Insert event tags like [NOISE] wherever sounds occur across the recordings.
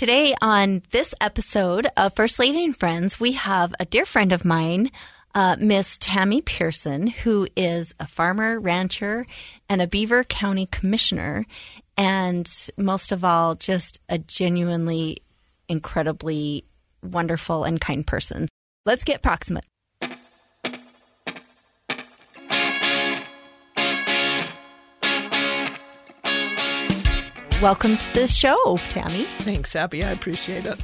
Today, on this episode of First Lady and Friends, we have a dear friend of mine, uh, Miss Tammy Pearson, who is a farmer, rancher, and a Beaver County Commissioner. And most of all, just a genuinely incredibly wonderful and kind person. Let's get proximate. Welcome to the show, Tammy. Thanks, Abby. I appreciate it.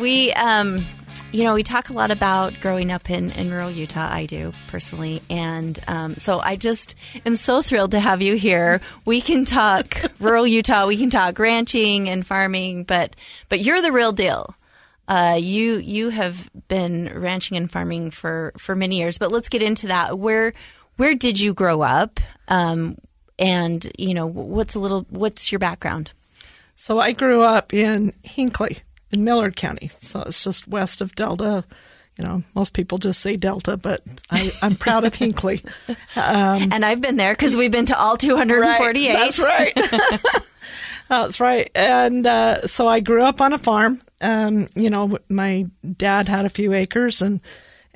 We, um, you know, we talk a lot about growing up in, in rural Utah. I do personally, and um, so I just am so thrilled to have you here. We can talk [LAUGHS] rural Utah, we can talk ranching and farming, but but you're the real deal. Uh, you you have been ranching and farming for for many years, but let's get into that. Where where did you grow up? Um, and you know what's a little what's your background? So I grew up in Hinckley in Millard County, so it's just west of Delta. You know, most people just say Delta, but I, am proud of Hinckley. [LAUGHS] Um, and I've been there because we've been to all 248. Right, that's right. [LAUGHS] that's right. And uh, so I grew up on a farm. Um, you know, my dad had a few acres, and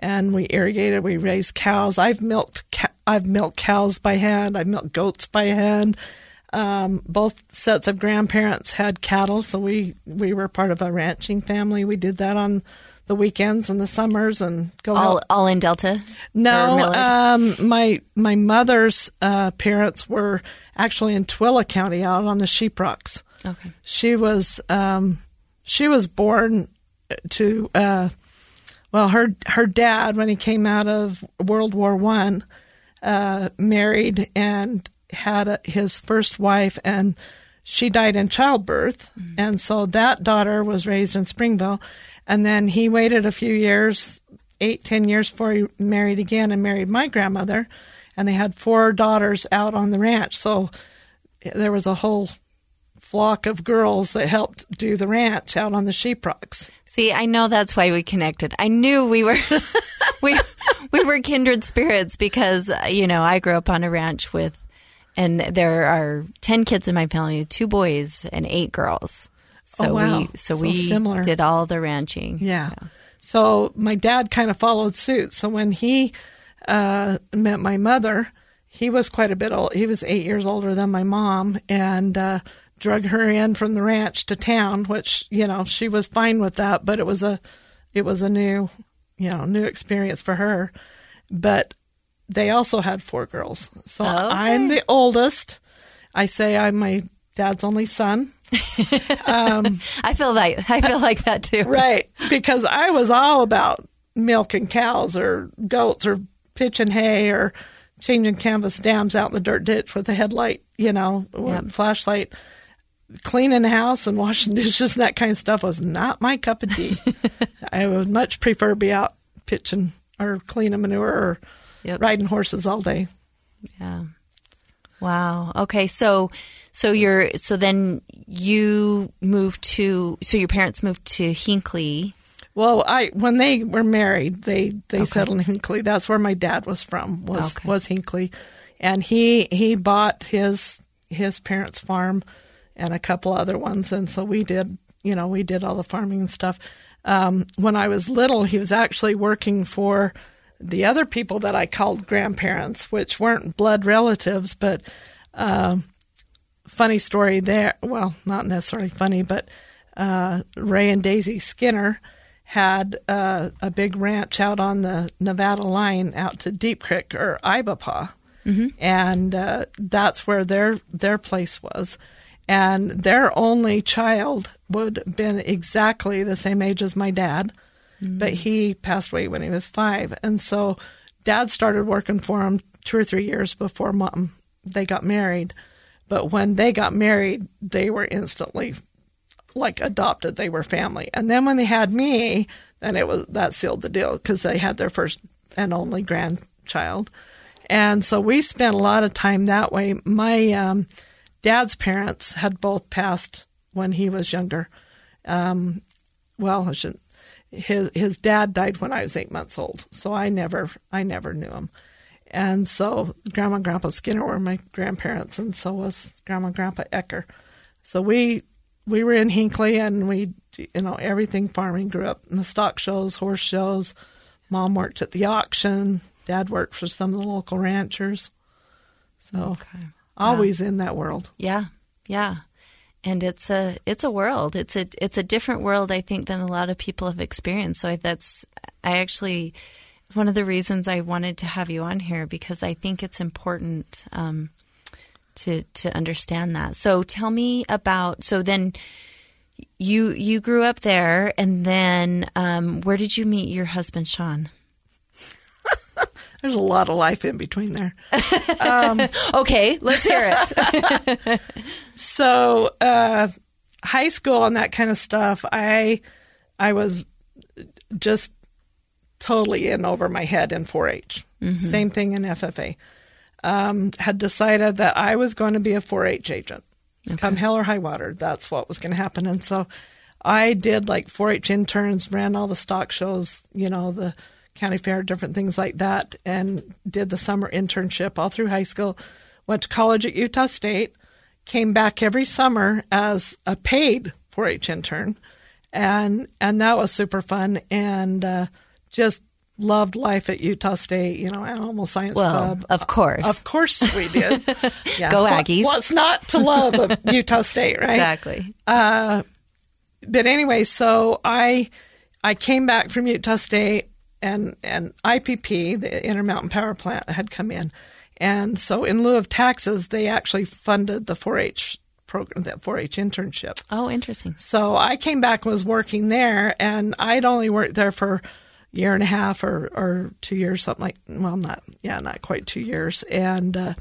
and we irrigated. We raised cows. I've milked. I've milked cows by hand. I've milked goats by hand. Um, both sets of grandparents had cattle, so we we were part of a ranching family. We did that on the weekends and the summers and go all out. all in Delta. No, um, my my mother's uh, parents were actually in Tooele County, out on the Sheep Rocks. Okay, she was um, she was born to uh, well her her dad when he came out of World War One uh, married and had a, his first wife, and she died in childbirth. Mm-hmm. And so that daughter was raised in Springville. And then he waited a few years, eight, ten years before he married again and married my grandmother. And they had four daughters out on the ranch. So there was a whole flock of girls that helped do the ranch out on the sheep rocks. See, I know that's why we connected. I knew we were [LAUGHS] we we were kindred spirits because you know I grew up on a ranch with, and there are ten kids in my family, two boys and eight girls. So oh, wow. we so, so we similar. did all the ranching. Yeah. yeah. So my dad kind of followed suit. So when he uh, met my mother, he was quite a bit old. He was eight years older than my mom, and uh, drug her in from the ranch to town, which you know she was fine with that, but it was a it was a new you know new experience for her. But they also had four girls, so okay. I'm the oldest. I say I'm my dad's only son. [LAUGHS] um, I feel like I feel like that too, right? Because I was all about milking cows or goats or pitching hay or changing canvas dams out in the dirt ditch with a headlight, you know, yep. flashlight cleaning the house and washing [LAUGHS] dishes and that kind of stuff was not my cup of tea. [LAUGHS] I would much prefer be out pitching or cleaning manure or yep. riding horses all day. Yeah. Wow. Okay. So, so you're, so then you moved to, so your parents moved to Hinckley. Well, I when they were married, they they okay. settled in Hinckley. That's where my dad was from. Was okay. was Hinckley, and he he bought his his parents' farm and a couple other ones. And so we did, you know, we did all the farming and stuff. Um, when I was little, he was actually working for the other people that I called grandparents, which weren't blood relatives, but uh, funny story there. Well, not necessarily funny, but uh, Ray and Daisy Skinner had uh, a big ranch out on the Nevada line out to Deep Creek or Ibapah, and uh, that's where their their place was. And their only child would have been exactly the same age as my dad, but he passed away when he was five. And so dad started working for him two or three years before mom they got married. But when they got married, they were instantly like adopted. They were family. And then when they had me, then it was that sealed the deal because they had their first and only grandchild. And so we spent a lot of time that way. My um, dad's parents had both passed when he was younger. Um, well, I should, his his dad died when I was eight months old, so I never I never knew him. And so Grandma and Grandpa Skinner were my grandparents, and so was Grandma and Grandpa Ecker. So we we were in Hinckley, and we you know everything farming. Grew up in the stock shows, horse shows. Mom worked at the auction. Dad worked for some of the local ranchers. So always in that world. Yeah, yeah. And it's a it's a world. It's a it's a different world I think than a lot of people have experienced. So I, that's I actually one of the reasons I wanted to have you on here because I think it's important um, to to understand that. So tell me about so then you you grew up there and then um, where did you meet your husband Sean? There's a lot of life in between there. [LAUGHS] Okay, let's hear it. [LAUGHS] So, uh, high school and that kind of stuff, I I was just totally in over my head in 4-H. Same thing in FFA. Um, had decided that I was going to be a 4-H agent. Come hell or high water, that's what was going to happen. And so, I did like 4-H interns, ran all the stock shows, you know, the county fair, different things like that, and did the summer internship all through high school. Went to college at Utah State, came back every summer as a paid 4-H intern, and and that was super fun, and uh, just loved life at Utah State. You know, Animal Science Well, Club. of course. Of course we did. [LAUGHS] Yeah. Go Aggies. What's not to love [LAUGHS] Utah State, right? exactly. but anyway, so I I came back from Utah State and and IPP, the Intermountain Power Plant, had come in, and so in lieu of taxes, they actually funded the 4-H program, that 4-H internship. Oh, interesting. So I came back and was working there, and I'd only worked there for a year and a half or, or two years, something like. Well, not yeah, not quite two years. And uh,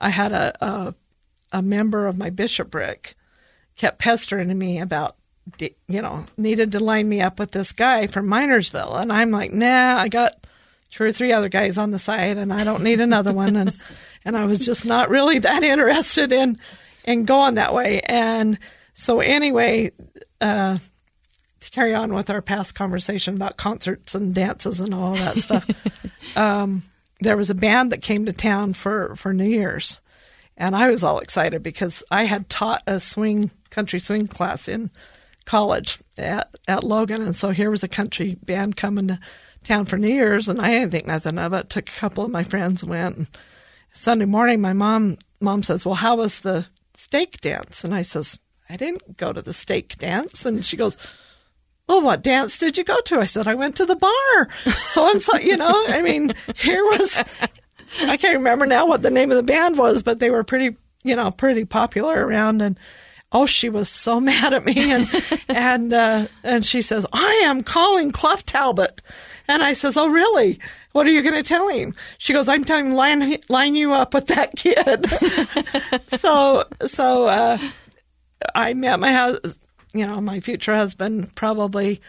I had a, a a member of my bishopric kept pestering me about, you know, needed to line me up with this guy from Minersville, and I'm like, nah, I got two or three other guys on the side, and I don't need another one, and [LAUGHS] and I was just not really that [LAUGHS] interested in in going that way, and so anyway, uh, to carry on with our past conversation about concerts and dances and all that stuff, [LAUGHS] um, there was a band that came to town for for New Year's, and I was all excited because I had taught a swing country swing class in college at at Logan, and so here was a country band coming to town for New Year's, and I didn't think nothing of it. Took a couple of my friends, went. And Sunday morning, my mom mom says, "Well, how was the steak dance?" And I says, "I didn't go to the steak dance," and she goes. Well, what dance did you go to? I said, I went to the bar. [LAUGHS] So and so, you know, I mean, here was, I can't remember now what the name of the band was, but they were pretty, you know, pretty popular around. And oh, she was so [LAUGHS] mad at me. And, and, uh, and she says, I am calling Clough Talbot. And I says, oh, really? What are you going to tell him? She goes, I'm telling him, line, line you up with that kid. [LAUGHS] so, so, uh, I met my house, you know, my future husband probably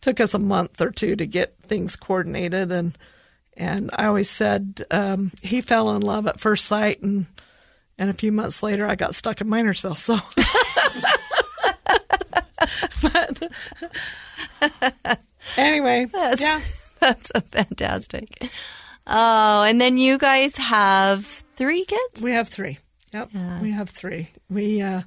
took us a month or two to get things coordinated and and I always said um, he fell in love at first sight and and a few months later I got stuck in Minersville so. [LAUGHS] But anyway [LAUGHS] yeah. That's a fantastic. Oh, and then you guys have three kids? we have three. Yep we have three. We uh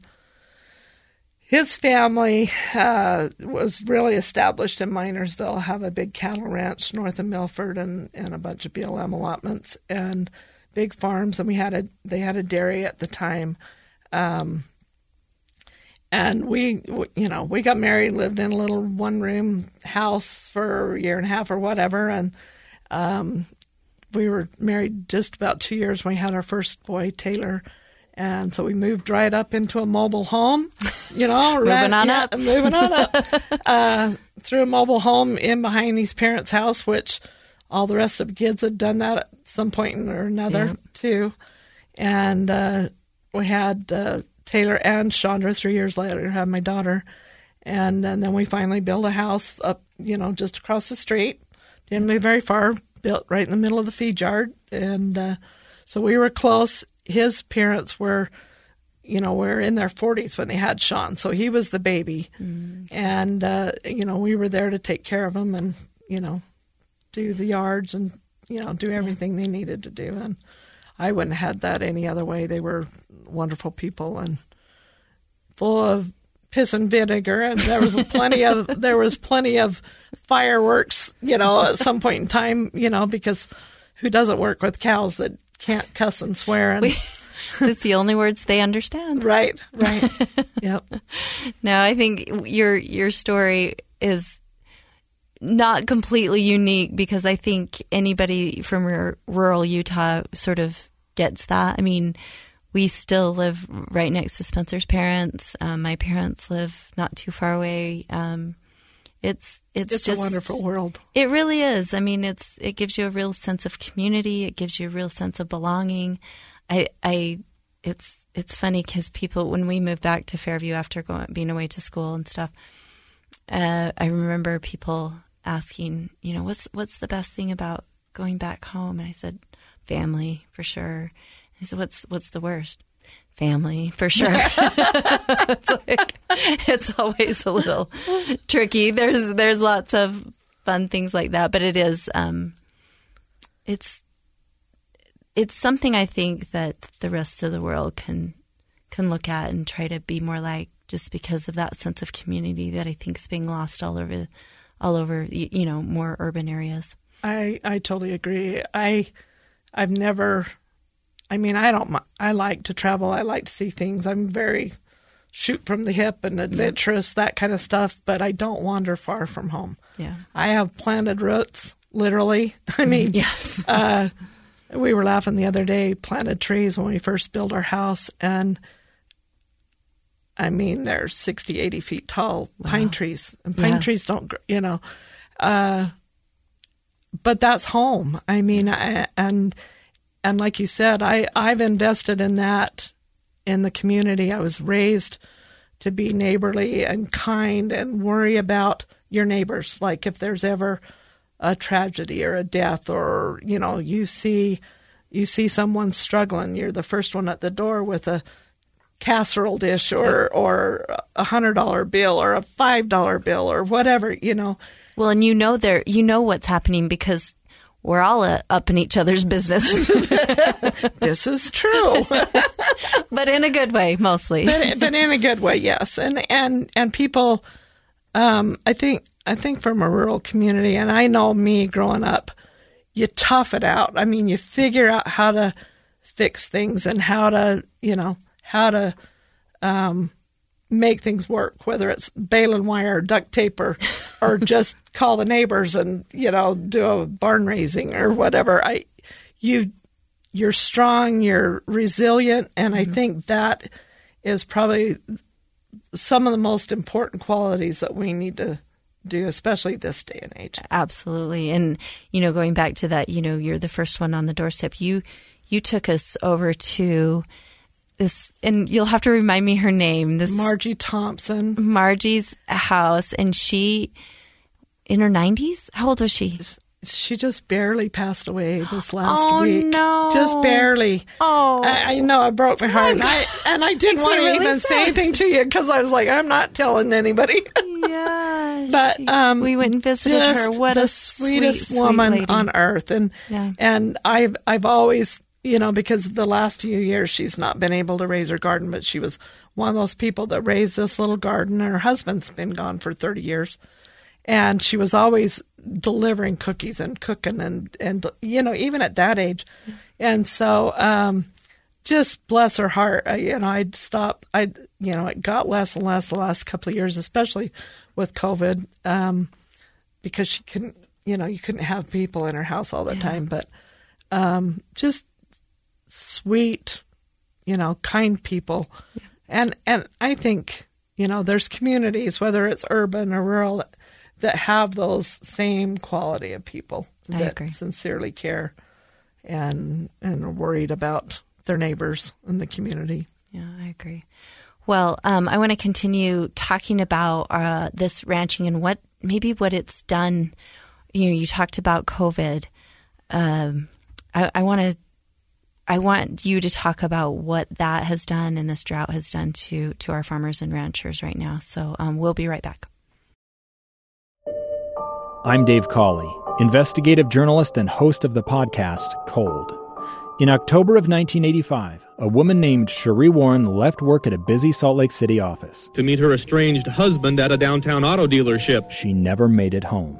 his family uh, was really established in Minersville, have a big cattle ranch north of Milford and, and a bunch of BLM allotments. And big farms. And we had a they had a dairy at the time, um, and we, you know, we got married, lived in a little one room house for a year and a half or whatever, and um, we were married just about two years when we had our first boy, Taylor. And so we moved right up into a mobile home, you know, [LAUGHS] Moving ran- on yeah, up. moving on up [LAUGHS] uh, through a mobile home in behind these parents' house, which all the rest of the kids had done that at some point or another Yeah. too. And uh, we had uh, Taylor and Chandra three years later, had my daughter. And, and then we finally built a house up, you know, just across the street. Didn't move very far, built right in the middle of the feed yard. And uh, so we were close. His parents were, you know, were in their 40s when they had Sean. So he was the baby. And, uh, you know, we were there to take care of him and, you know, do the yards and, you know, do everything they needed to do. And I wouldn't have had that any other way. They were wonderful people and full of piss and vinegar and there was plenty of [LAUGHS] there was plenty of fireworks you know at some point in time you know because who doesn't work with cows that can't cuss and swear and It's the only words they understand. right right [LAUGHS] yep No, I think your your story is not completely unique because I think anybody from r- rural Utah sort of gets that. I mean, we still live right next to Spencer's parents. Um, my parents live not too far away. Um, it's it's, it's just a wonderful world It really is. I mean, it's it gives you a real sense of community. It gives you a real sense of belonging. I I it's it's funny because people when we moved back to Fairview after going being away to school and stuff, uh, I remember people asking, you know, what's what's the best thing about going back home? And I said, family for sure. He said, what's what's the worst? Family for sure. [LAUGHS] [LAUGHS] it's like it's always a little tricky. There's there's lots of fun things like that, but it is um, it's it's something I think that the rest of the world can can look at and try to be more like, just because of that sense of community that I think is being lost all over all over you know more urban areas. I I totally agree. I I've never. I mean, I don't. I like to travel. I like to see things. I'm very shoot from the hip and adventurous, that kind of stuff. But I don't wander far from home. Yeah. I have planted roots, literally. [LAUGHS] I mean, Yes. uh, we were laughing the other day, planted trees when we first built our house, and I mean, they're 60, 80 feet tall pine trees, and pine Yeah. trees don't, you know, uh, but that's home. I mean, I, and and like you said, I I've invested in that in the community. I was raised to be neighborly and kind and worry about your neighbors. Like if there's ever a tragedy or a death, or you know, you see you see someone struggling, you're the first one at the door with a casserole dish or or a hundred dollar bill or a five dollar bill or whatever. You know, Well, and you know there you know what's happening because we're all uh, up in each other's business, [LAUGHS] this is true. [LAUGHS] but in a good way mostly. but, but in a good way, yes. And and and people, um, I think I think from a rural community, and I know me growing up, you tough it out. I mean, you figure out how to fix things and how to you know how to um, make things work, whether it's baling wire, or duct tape, or or [LAUGHS] just call the neighbors and you know do a barn raising or whatever. I you you're strong, you're resilient, and I think that is probably some of the most important qualities that we need to do, especially this day and age. Absolutely. And you know, going back to that, you know, you're the first one on the doorstep. You you took us over to this and you'll have to remind me her name. This Margie Thompson, Margie's house and she in her 90s? How old was she? she just barely passed away this last Oh, week. no. Just barely. Oh. I, I know I broke my heart, and I and I didn't want to really even say anything to you because I was like, I'm not telling anybody. [LAUGHS] Yeah. but she- um, we went and visited her. What the a sweetest sweet, woman sweet on earth, and Yeah. and I've I've always you know because the last few years she's not been able to raise her garden, but she was one of those people that raised this little garden. And her husband's been gone for thirty years, and she was always delivering cookies and cooking and and you know even at that age, and so um, just bless her heart. I, you know, I'd stop. I'd you know, it got less and less the last couple of years, especially with COVID, um, because she couldn't, you know, you couldn't have people in her house all the time. But um, just sweet, you know, kind people, and and I think you know, there's communities, whether it's urban or rural, that have those same quality of people I that agree. sincerely care and and are worried about their neighbors in the community. Yeah, I agree. Well, um, I want to continue talking about uh, this ranching and what maybe what it's done. You know, you talked about COVID. Um, I, I want to. I want you to talk about what that has done and this drought has done to to our farmers and ranchers right now. So um, we'll be right back. I'm Dave Cawley, investigative journalist and host of the podcast Cold. In October of 1985, a woman named Sheree Warren left work at a busy Salt Lake City office. To meet her estranged husband at a downtown auto dealership. She never made it home.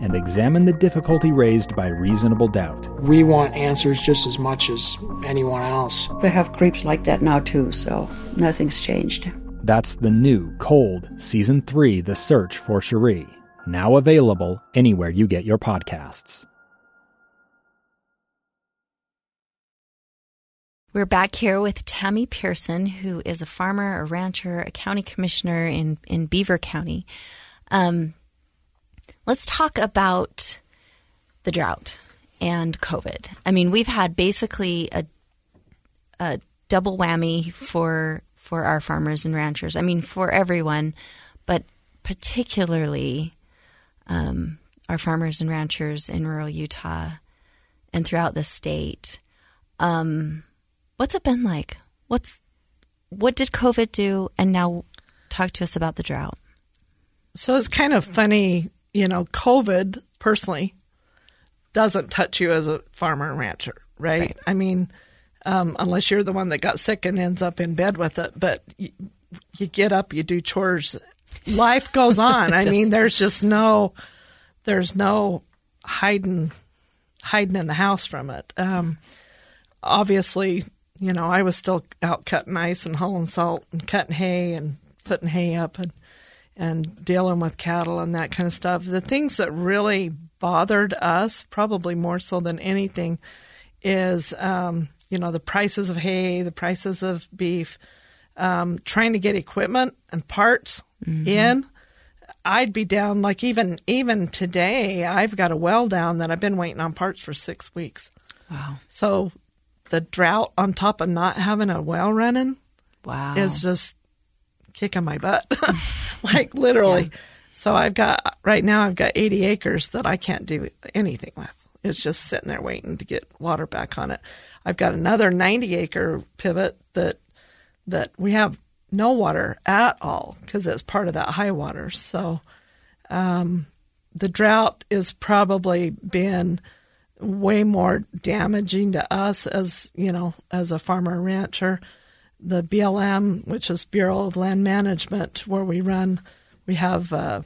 and examine the difficulty raised by reasonable doubt. We want answers just as much as anyone else. They have creeps like that now too, so nothing's changed. That's the new Cold Season 3 The Search for Sheree, now available anywhere you get your podcasts. We're back here with Tammy Pearson, who is a farmer, a rancher, a county commissioner in, in Beaver County. Um, let's talk about the drought and COVID. I mean, we've had basically a, a double whammy for for our farmers and ranchers. I mean, for everyone, but particularly um, our farmers and ranchers in rural Utah and throughout the state. Um, what's it been like? What's what did COVID do? And now talk to us about the drought. So it's kind of funny, you know, COVID personally doesn't touch you as a farmer and rancher, right? Right. I mean, um, unless you're the one that got sick and ends up in bed with it, but you, you get up, you do chores, life goes [LAUGHS] on. I mean, there's just no, there's no hiding, hiding in the house from it. Um, obviously, you know, I was still out cutting ice and hauling salt and cutting hay and putting hay up and and dealing with cattle and that kind of stuff. The things that really bothered us, probably more so than anything, is um, you know the prices of hay, the prices of beef, um, trying to get equipment and parts in. I'd be down like even even today. I've got a well down that I've been waiting on parts for six weeks. Wow. So the drought on top of not having a well running Wow. is just kicking my butt, [LAUGHS] [LAUGHS] like literally. So I've got right now I've got 80 acres that I can't do anything with. It's just sitting there waiting to get water back on it. I've got another 90 acre pivot that that we have no water at all because it's part of that high water. So um, the drought is probably been way more damaging to us as you know as a farmer rancher the blm which is bureau of land management where we run we have uh,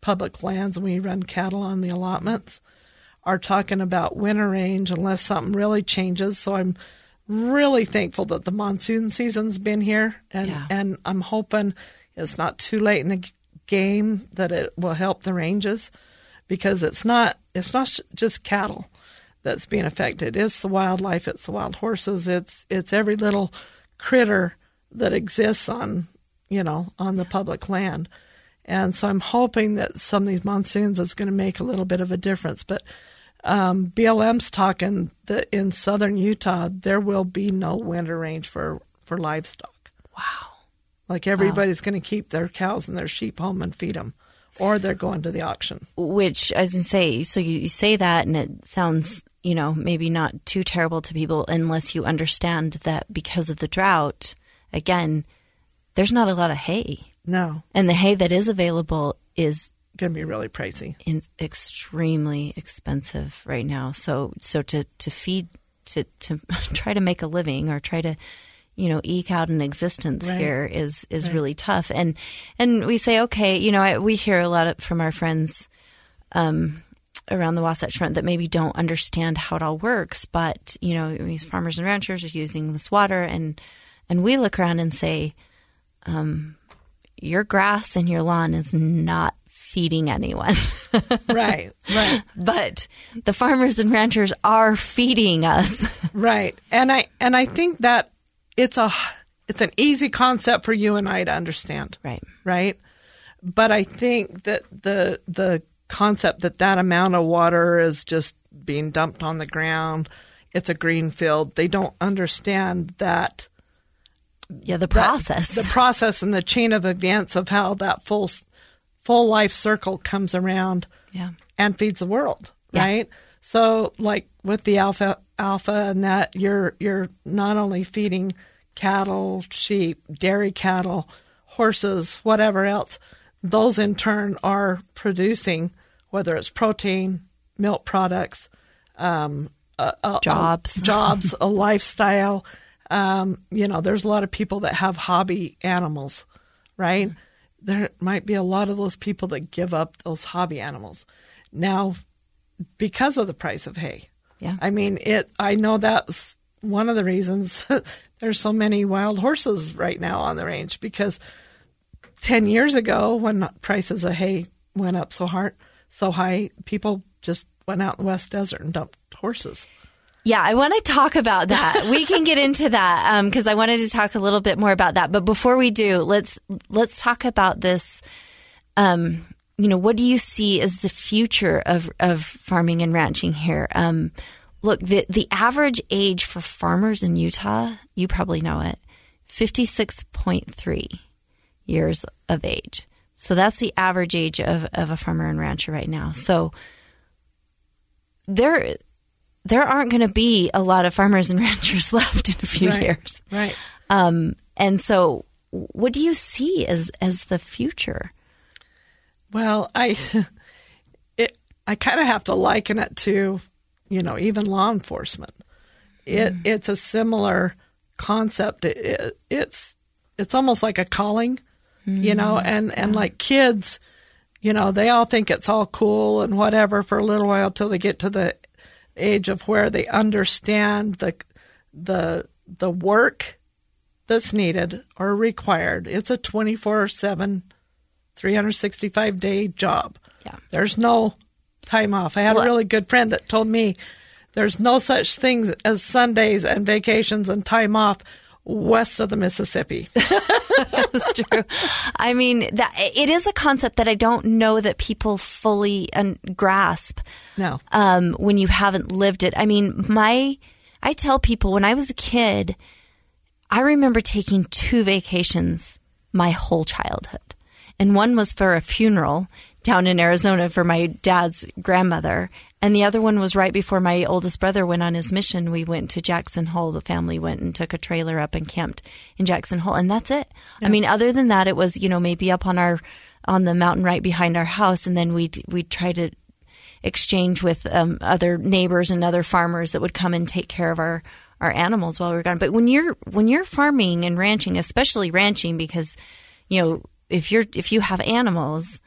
public lands and we run cattle on the allotments are talking about winter range unless something really changes so i'm really thankful that the monsoon season's been here and Yeah. and i'm hoping it's not too late in the game that it will help the ranges because it's not it's not just cattle that's being affected. It's the wildlife, it's the wild horses, it's it's every little critter that exists on you know on the public land. And so I'm hoping that some of these monsoons is going to make a little bit of a difference. But um, BLM's talking that in southern Utah there will be no winter range for for livestock. wow. Like everybody's going to keep their cows and their sheep home and feed them, or they're going to the auction. Which as I was gonna say, so you, you say that and it sounds, you know, maybe not too terrible to people unless you understand that because of the drought, again, there's not a lot of hay. No, And the hay that is available is going to be really pricey. in, extremely expensive right now. So so to to feed to to [LAUGHS] try to make a living or try to you know eke out an existence Right. here is is really tough. And and we say okay, you know I, we hear a lot of, from our friends um, around the Wasatch Front that maybe don't understand how it all works, but you know these farmers and ranchers are using this water and and we look around and say um, your grass and your lawn is not feeding anyone. [LAUGHS] right, right, but the farmers and ranchers are feeding us. [LAUGHS] right. And I and I think that it's a it's an easy concept for you and I to understand. Right. right? But I think that the the concept that that amount of water is just being dumped on the ground, it's a green field. They don't understand that Yeah, the that- process. the process, and the chain of events of how that full full life circle comes around yeah. and feeds the world, Yeah. right? So, like with the alpha alpha and that, you're you're not only feeding cattle, sheep, dairy cattle, horses, whatever else. Those in turn are producing whether it's protein, milk products, um, a, a- Jobs. a, [LAUGHS] jobs, a lifestyle. Um, you know, there's a lot of people that have hobby animals, right? There might be a lot of those people that give up those hobby animals now because of the price of hay. Yeah. I mean, it. I know that's one of the reasons [LAUGHS] there's so many wild horses right now on the range because ten years ago, when prices of hay went up so hard, so high, people just went out in the West Desert and dumped horses. Yeah, I want to talk about that. [LAUGHS] we can get into that because I wanted to talk a little bit more about that. But before we do, let's let's talk about this. Um, you know, what do you see as the future of of farming and ranching here? Um, look, the the average age for farmers in Utah, you probably know it, fifty six point three years of age. So that's the average age of, of a farmer and rancher right now. So there there aren't going to be a lot of farmers and [LAUGHS] ranchers left in a few Right. years. Right. Um, and so, what do you see as as the future? Well, I [LAUGHS] it I kind of have to liken it to, you know, even law enforcement. It it's a similar concept. It, it, it's it's almost like a calling, you know, mm-hmm. and and like kids, you know, they all think it's all cool and whatever for a little while till they get to the age of where they understand the the the work that's needed or required. It's a 24/7 365 day job. Yeah. There's no time off. I had Well- a really good friend that told me there's no such things as Sundays and vacations and time off west of the Mississippi. [LAUGHS] That's true. I mean, that it is a concept that I don't know that people fully un- grasp No. um, when you haven't lived it. I mean, my I tell people when I was a kid, I remember taking two vacations my whole childhood, and one was for a funeral down in Arizona for my dad's grandmother. And the other one was right before my oldest brother went on his mission. We went to Jackson Hole. The family went and took a trailer up and camped in Jackson Hole, and that's it. I mean, other than that, it was you know maybe up on our on the mountain right behind our house, and then we would we'd try to exchange with um, other neighbors and other farmers that would come and take care of our our animals while we were gone. But when you're when you're farming and ranching, especially ranching, because you know if you're if you have animals,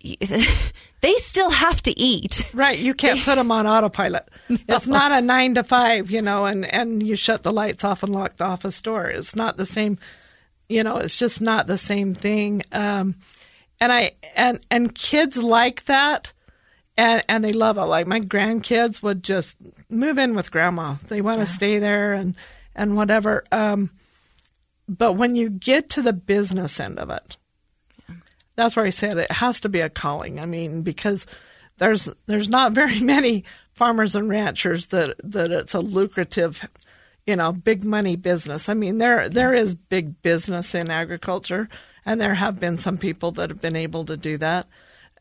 [LAUGHS] they still have to eat. Right, you can't put them on autopilot. [LAUGHS] It's not a nine to five, you know, and and you shut the lights off and lock the office door. It's not the same, you know. It's just not the same thing. Um, and I and and kids like that, and and they love it. Like my grandkids would just move in with grandma. They want to stay there and and whatever. Um, but when you get to the business end of it, that's where I said it has to be a calling. I mean, because there's there's not very [LAUGHS] many farmers and ranchers that that it's a lucrative, you know, big money business. I mean, there there is big business in agriculture, and there have been some people that have been able to do that,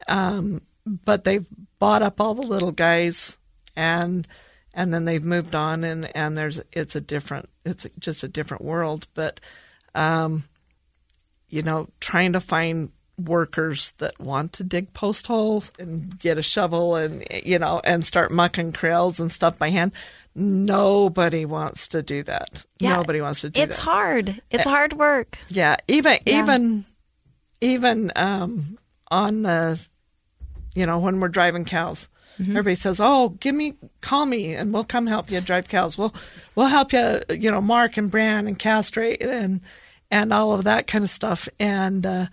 um, but they've bought up all the little guys, and and then they've moved on, and and there's it's a different it's just a different world, but. Um, you know, trying to find workers that want to dig post holes and get a shovel and you know and start mucking trails and stuff by hand. Nobody wants to do that. Yeah, Nobody wants to do It's that. It's hard. It's hard work. Yeah, even Yeah. even even um, on the, you know, when we're driving cows, Mm-hmm. everybody says, "Oh, give me, call me, and we'll come help you drive cows. We'll we'll help you, you know, mark and brand and castrate and and all of that kind of stuff." And uh,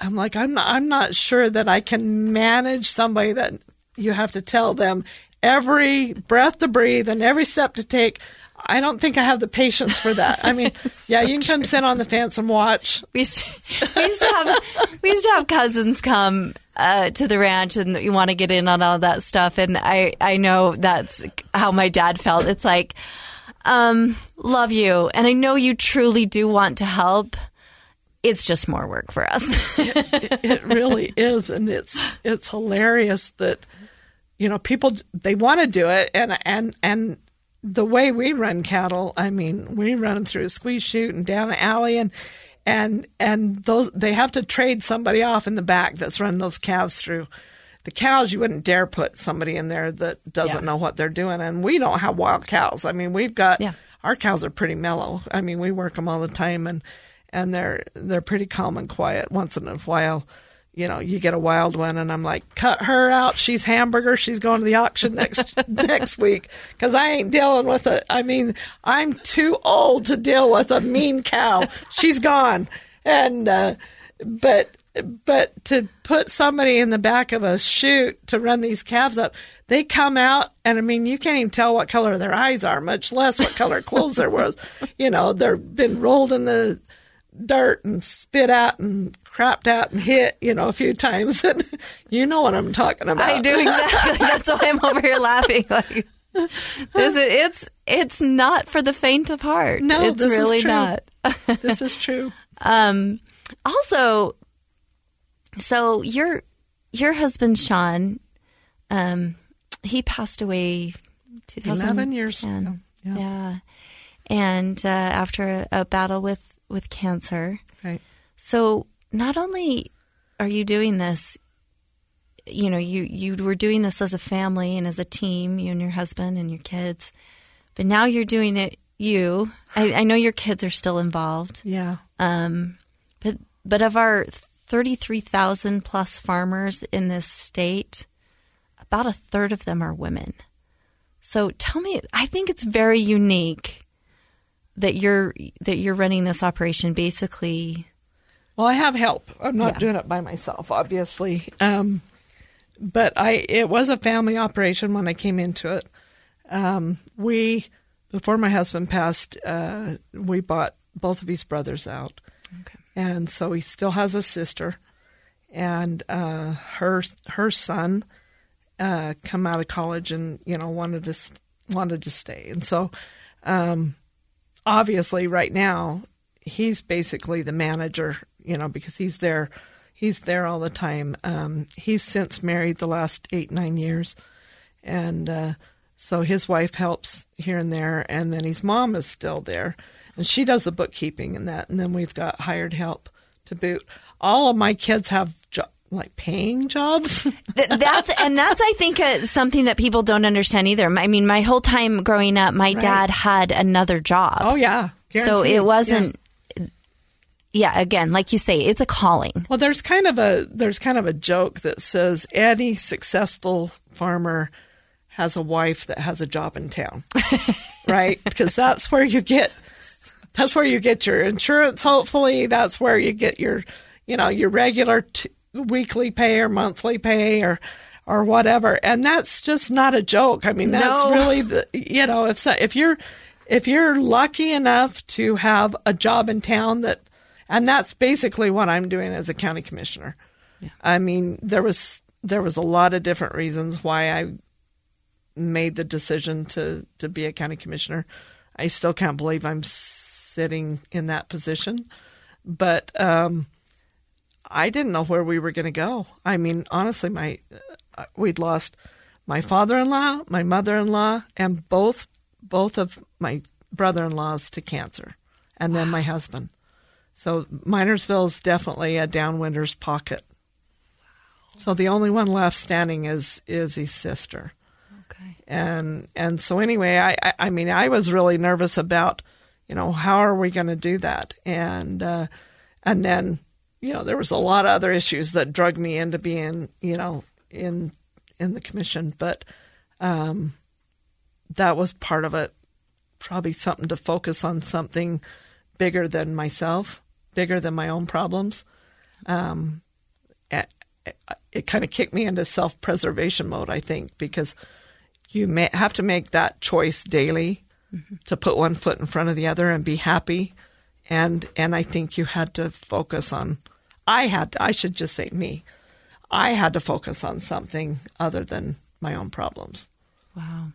I'm like, I'm not, I'm not sure that I can manage somebody that you have to tell them every breath to breathe and every step to take. I don't think I have the patience for that. I mean, [LAUGHS] yeah, you can come sit on the fence and watch. We used to, we used to have we used to have cousins come uh, to the ranch, and you want to get in on all that stuff. And I I know that's how my dad felt. It's like, um, love you, and I know you truly do want to help. It's just more work for us. It really [LAUGHS] is, and it's it's hilarious that you know people they want to do it, and and and the way we run cattle, I mean, we run them through a squeeze chute and down an alley, and and and those they have to trade somebody off in the back that's running those calves through. The cows, you wouldn't dare put somebody in there that doesn't Yeah. know what they're doing, and we don't have wild cows. I mean, we've got Yeah. our cows are pretty mellow. I mean, we work them all the time, and and they're they're pretty calm and quiet. Once in a while, you know, you get a wild one, and I'm like, cut her out. She's hamburger. She's going to the auction next [LAUGHS] next week because I ain't dealing with it. I mean, I'm too old to deal with a mean cow. She's gone, and uh, but but to put somebody in the back of a chute to run these calves up, they come out, and I mean, you can't even tell what color their eyes are, much less what color clothes there was. [LAUGHS] You know, they've been rolled in the dirt and spit out and crapped out and hit, you know, a few times. [LAUGHS] And you know what I'm talking about. I do exactly. [LAUGHS] That's why I'm over here laughing. Like this, is, it's it's not for the faint of heart. No, it's this is really true. not. [LAUGHS] this is true. Um, also, so your your husband Sean, um, he passed away 2010. 11 years ago. Yeah. Yeah. and uh, after a, a battle with with cancer. Right. So not only are you doing this, you know, you you were doing this as a family and as a team, you and your husband and your kids, but now you're doing it. You, I, I know your kids are still involved. Yeah. Um, but but of our thirty three thousand plus farmers in this state, about a third of them are women. So tell me, I think it's very unique that you're that you're running this operation basically. Well, I have help. I'm not Yeah. doing it by myself, obviously. Um, but I it was a family operation when I came into it. Um, we before my husband passed, uh, we bought both of his brothers out, and so he still has a sister, and uh, her her son uh, come out of college and you know wanted to wanted to stay, and so um, obviously right now he's basically the manager, you know, because he's there, he's there all the time. Um, he's since married the last eight nine years, and uh, so his wife helps here and there, and then his mom is still there, and she does the bookkeeping and that, and then we've got hired help to boot. All of my kids have like paying jobs. [LAUGHS] That's and that's I think uh, something that people don't understand either. I mean, my whole time growing up, my dad had another job. oh yeah, so it wasn't. Yeah. again, like you say, it's a calling. Well, there's kind of a there's kind of a joke that says any successful farmer has a wife that has a job in town, [LAUGHS] right? Because that's where you get that's where you get your insurance. Hopefully, that's where you get your you know your regular t- weekly pay or monthly pay or or whatever. And that's just not a joke. I mean, that's No. really the you know if so, if you're if you're lucky enough to have a job in town that and that's basically what I'm doing as a county commissioner. I mean, there was there was a lot of different reasons why I made the decision to to be a county commissioner. I still can't believe I'm sitting in that position, but um, I didn't know where we were going to go. I mean, honestly, my uh, we'd lost my father-in-law, my mother-in-law, and both both of my brother-in-laws to cancer, and then my husband. So Minersville is definitely a downwinder's pocket. Wow. So the only one left standing is is his sister. Okay. And and so anyway, I I, I mean I was really nervous about, you know, how are we going to do that? And uh, and then you know there was a lot of other issues that drug me into being you know in in the commission, but um, that was part of it. Probably something to focus on something bigger than myself, bigger than my own problems. Um, it, it kind of kicked me into self preservation mode, I think, because you may have to make that choice daily to put one foot in front of the other and be happy. And and I think you had to focus on. I had. I should just say me. I had to focus on something other than my own problems. Wow.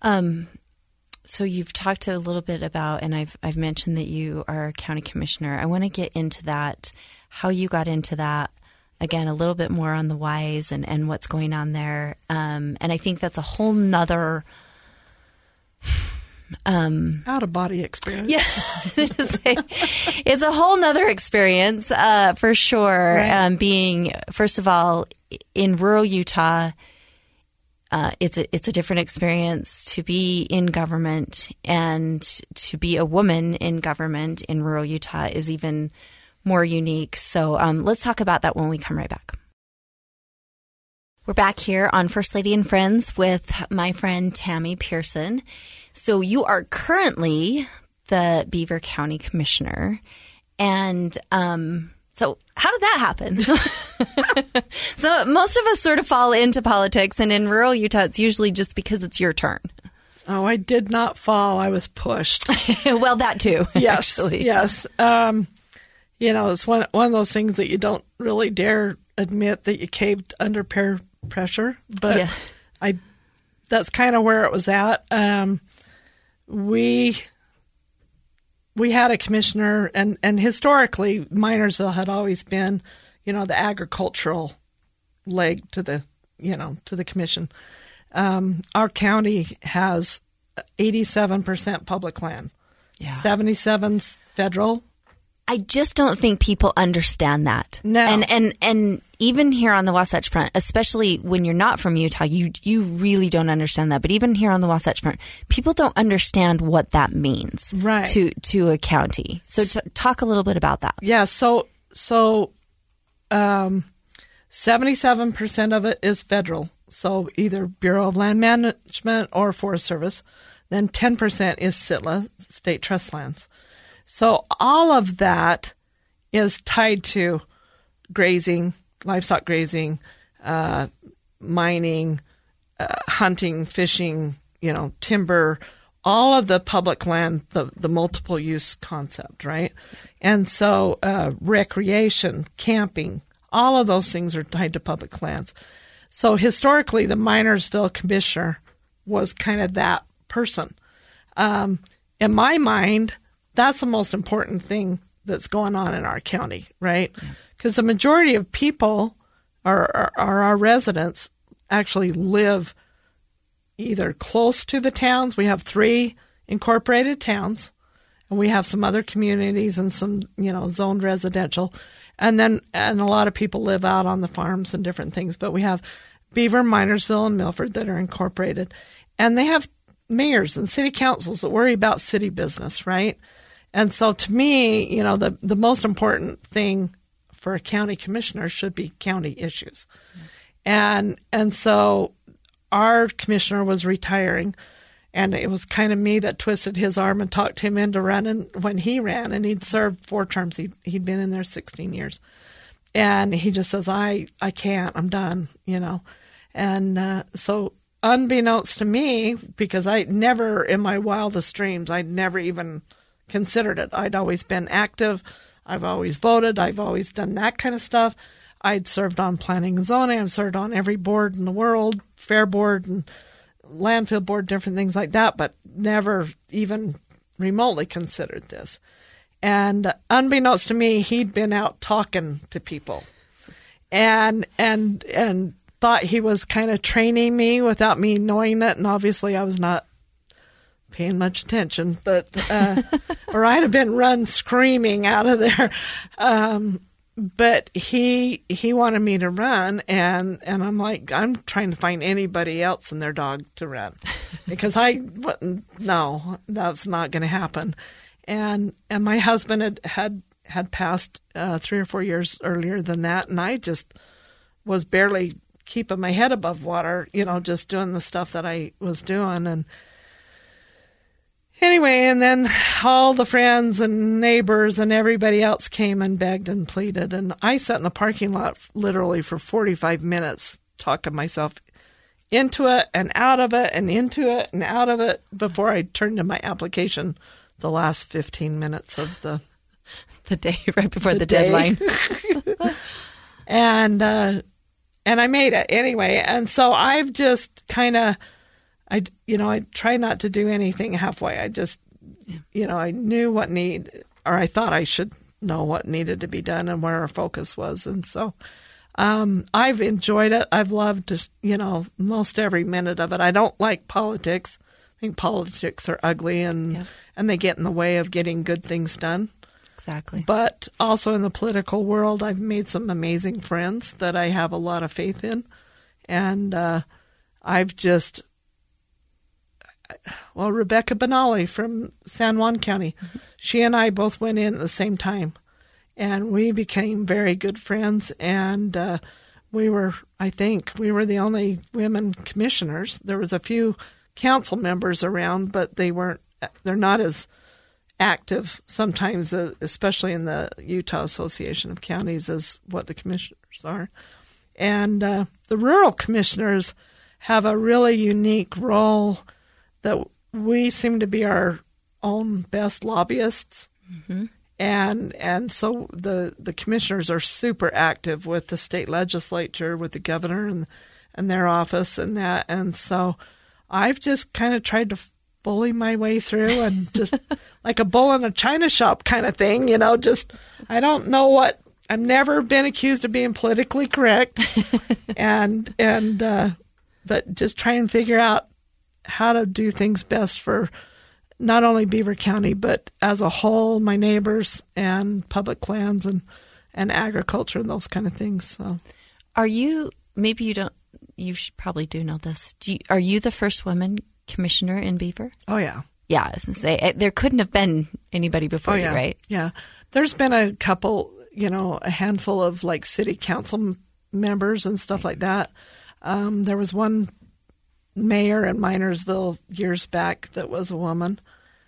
Um, so you've talked a little bit about, and I've I've mentioned that you are a county commissioner. I want to get into that, how you got into that. Again, a little bit more on the whys and, and what's going on there. Um, and I think that's a whole nother um, out of body experience. Yeah, [LAUGHS] it's a whole nother experience uh, for sure. Right. Um, being first of all in rural Utah, uh, it's a it's a different experience to be in government and to be a woman in government in rural Utah is even more unique. So um, let's talk about that when we come right back. We're back here on First Lady and Friends with my friend Tammy Pearson. So you are currently the Beaver County Commissioner, and um, so how did that happen? [LAUGHS] [LAUGHS] so most of us sort of fall into politics, and in rural Utah, it's usually just because it's your turn. Oh, I did not fall. I was pushed. [LAUGHS] well, that too. yes, actually. yes. Um, you know, it's one one of those things that you don't really dare admit that you caved under peer pressure, but Yeah. I that's kind of where it was at. Um, we we had a commissioner, and and historically, Minersville had always been, you know, the agricultural leg to the you know to the commission. Um, our county has eighty seven percent public land, Yeah. seventy seven federal. I just don't think people understand that. No. And and and even here on the Wasatch Front, especially when you're not from Utah, you you really don't understand that. But even here on the Wasatch Front, people don't understand what that means Right. to to a county. So t- talk a little bit about that. Yeah, so so um 77% of it is federal. So either Bureau of Land Management or Forest Service. Then 10% is SITLA, state trust lands. So all of that is tied to grazing, livestock grazing, uh, mining, uh, hunting, fishing, you know, timber, all of the public land, the, the multiple use concept, right? And so uh, recreation, camping, all of those things are tied to public lands. So historically, the Minersville commissioner was kind of that person. Um, in my mind, that's the most important thing that's going on in our county, right? Because the majority of people are, are, are our residents actually live either close to the towns. We have three incorporated towns, and we have some other communities and some, you know, zoned residential. And then, and a lot of people live out on the farms and different things. But we have Beaver, Minersville, and Milford that are incorporated. And they have mayors and city councils that worry about city business, right? And so to me, you know, the, the most important thing for a county commissioner should be county issues. And and so our commissioner was retiring and it was kind of me that twisted his arm and talked him into running when he ran and he'd served four terms. He'd, he'd been in there 16 years. And he just says, I, I can't, I'm done, you know. And uh, so unbeknownst to me, because I never in my wildest dreams, I'd never even considered it. I'd always been active. I've always voted. I've always done that kind of stuff. I'd served on planning and zoning. I've served on every board in the world, fair board and landfill board, different things like that, but never even remotely considered this. And unbeknownst to me, he'd been out talking to people and and and thought he was kind of training me without me knowing it and obviously I was not paying much attention, but uh, [LAUGHS] or I'd have been run screaming out of there. Um, but he he wanted me to run, and and I'm like I'm trying to find anybody else and their dog to run [LAUGHS] because I wouldn't. No, that's not going to happen. And and my husband had had had passed uh, three or four years earlier than that, and I just was barely keeping my head above water, you know, just doing the stuff that I was doing. And anyway, and then all the friends and neighbors and everybody else came and begged and pleaded. And I sat in the parking lot literally for 45 minutes talking myself into it and out of it and into it and out of it before I turned to my application the last 15 minutes of the [LAUGHS] the day right before the, the deadline. [LAUGHS] [LAUGHS] and uh, and I made it anyway. And so I've just kind of, I you know, I try not to do anything halfway. I just, yeah. you know, I knew what need, or I thought I should know what needed to be done and where our focus was, and so. Um, I've enjoyed it. I've loved, you know, most every minute of it. I don't like politics. I think politics are ugly and yeah. and they get in the way of getting good things done. Exactly. But also in the political world, I've made some amazing friends that I have a lot of faith in. And uh, I've just, well, Rebecca Benally from San Juan County, mm-hmm. she and I both went in at the same time. And we became very good friends. And uh, we were, I think, we were the only women commissioners. There was a few council members around, but they weren't, they're not as active sometimes, uh, especially in the Utah Association of Counties, as what the commissioners are. And uh, the rural commissioners have a really unique role that we seem to be our own best lobbyists. Mm-hmm. And and so the, the commissioners are super active with the state legislature, with the governor and and their office and that. And so I've just kind of tried to bully my way through and [LAUGHS] just like a bull in a china shop kind of thing, you know, just I don't know what I've never been accused of being politically correct [LAUGHS] and and uh but just try and figure out how to do things best for not only Beaver County but as a whole, my neighbors and public lands and and agriculture and those kind of things. So, are you? Maybe you don't. You should probably do know this. Do you, are you the first woman commissioner in Beaver? Oh yeah. Yeah, I was going to say there couldn't have been anybody before oh, yeah. you, right? Yeah, there's been a couple, you know, a handful of like city council members and stuff like that. Um, there was one mayor in Minersville years back that was a woman,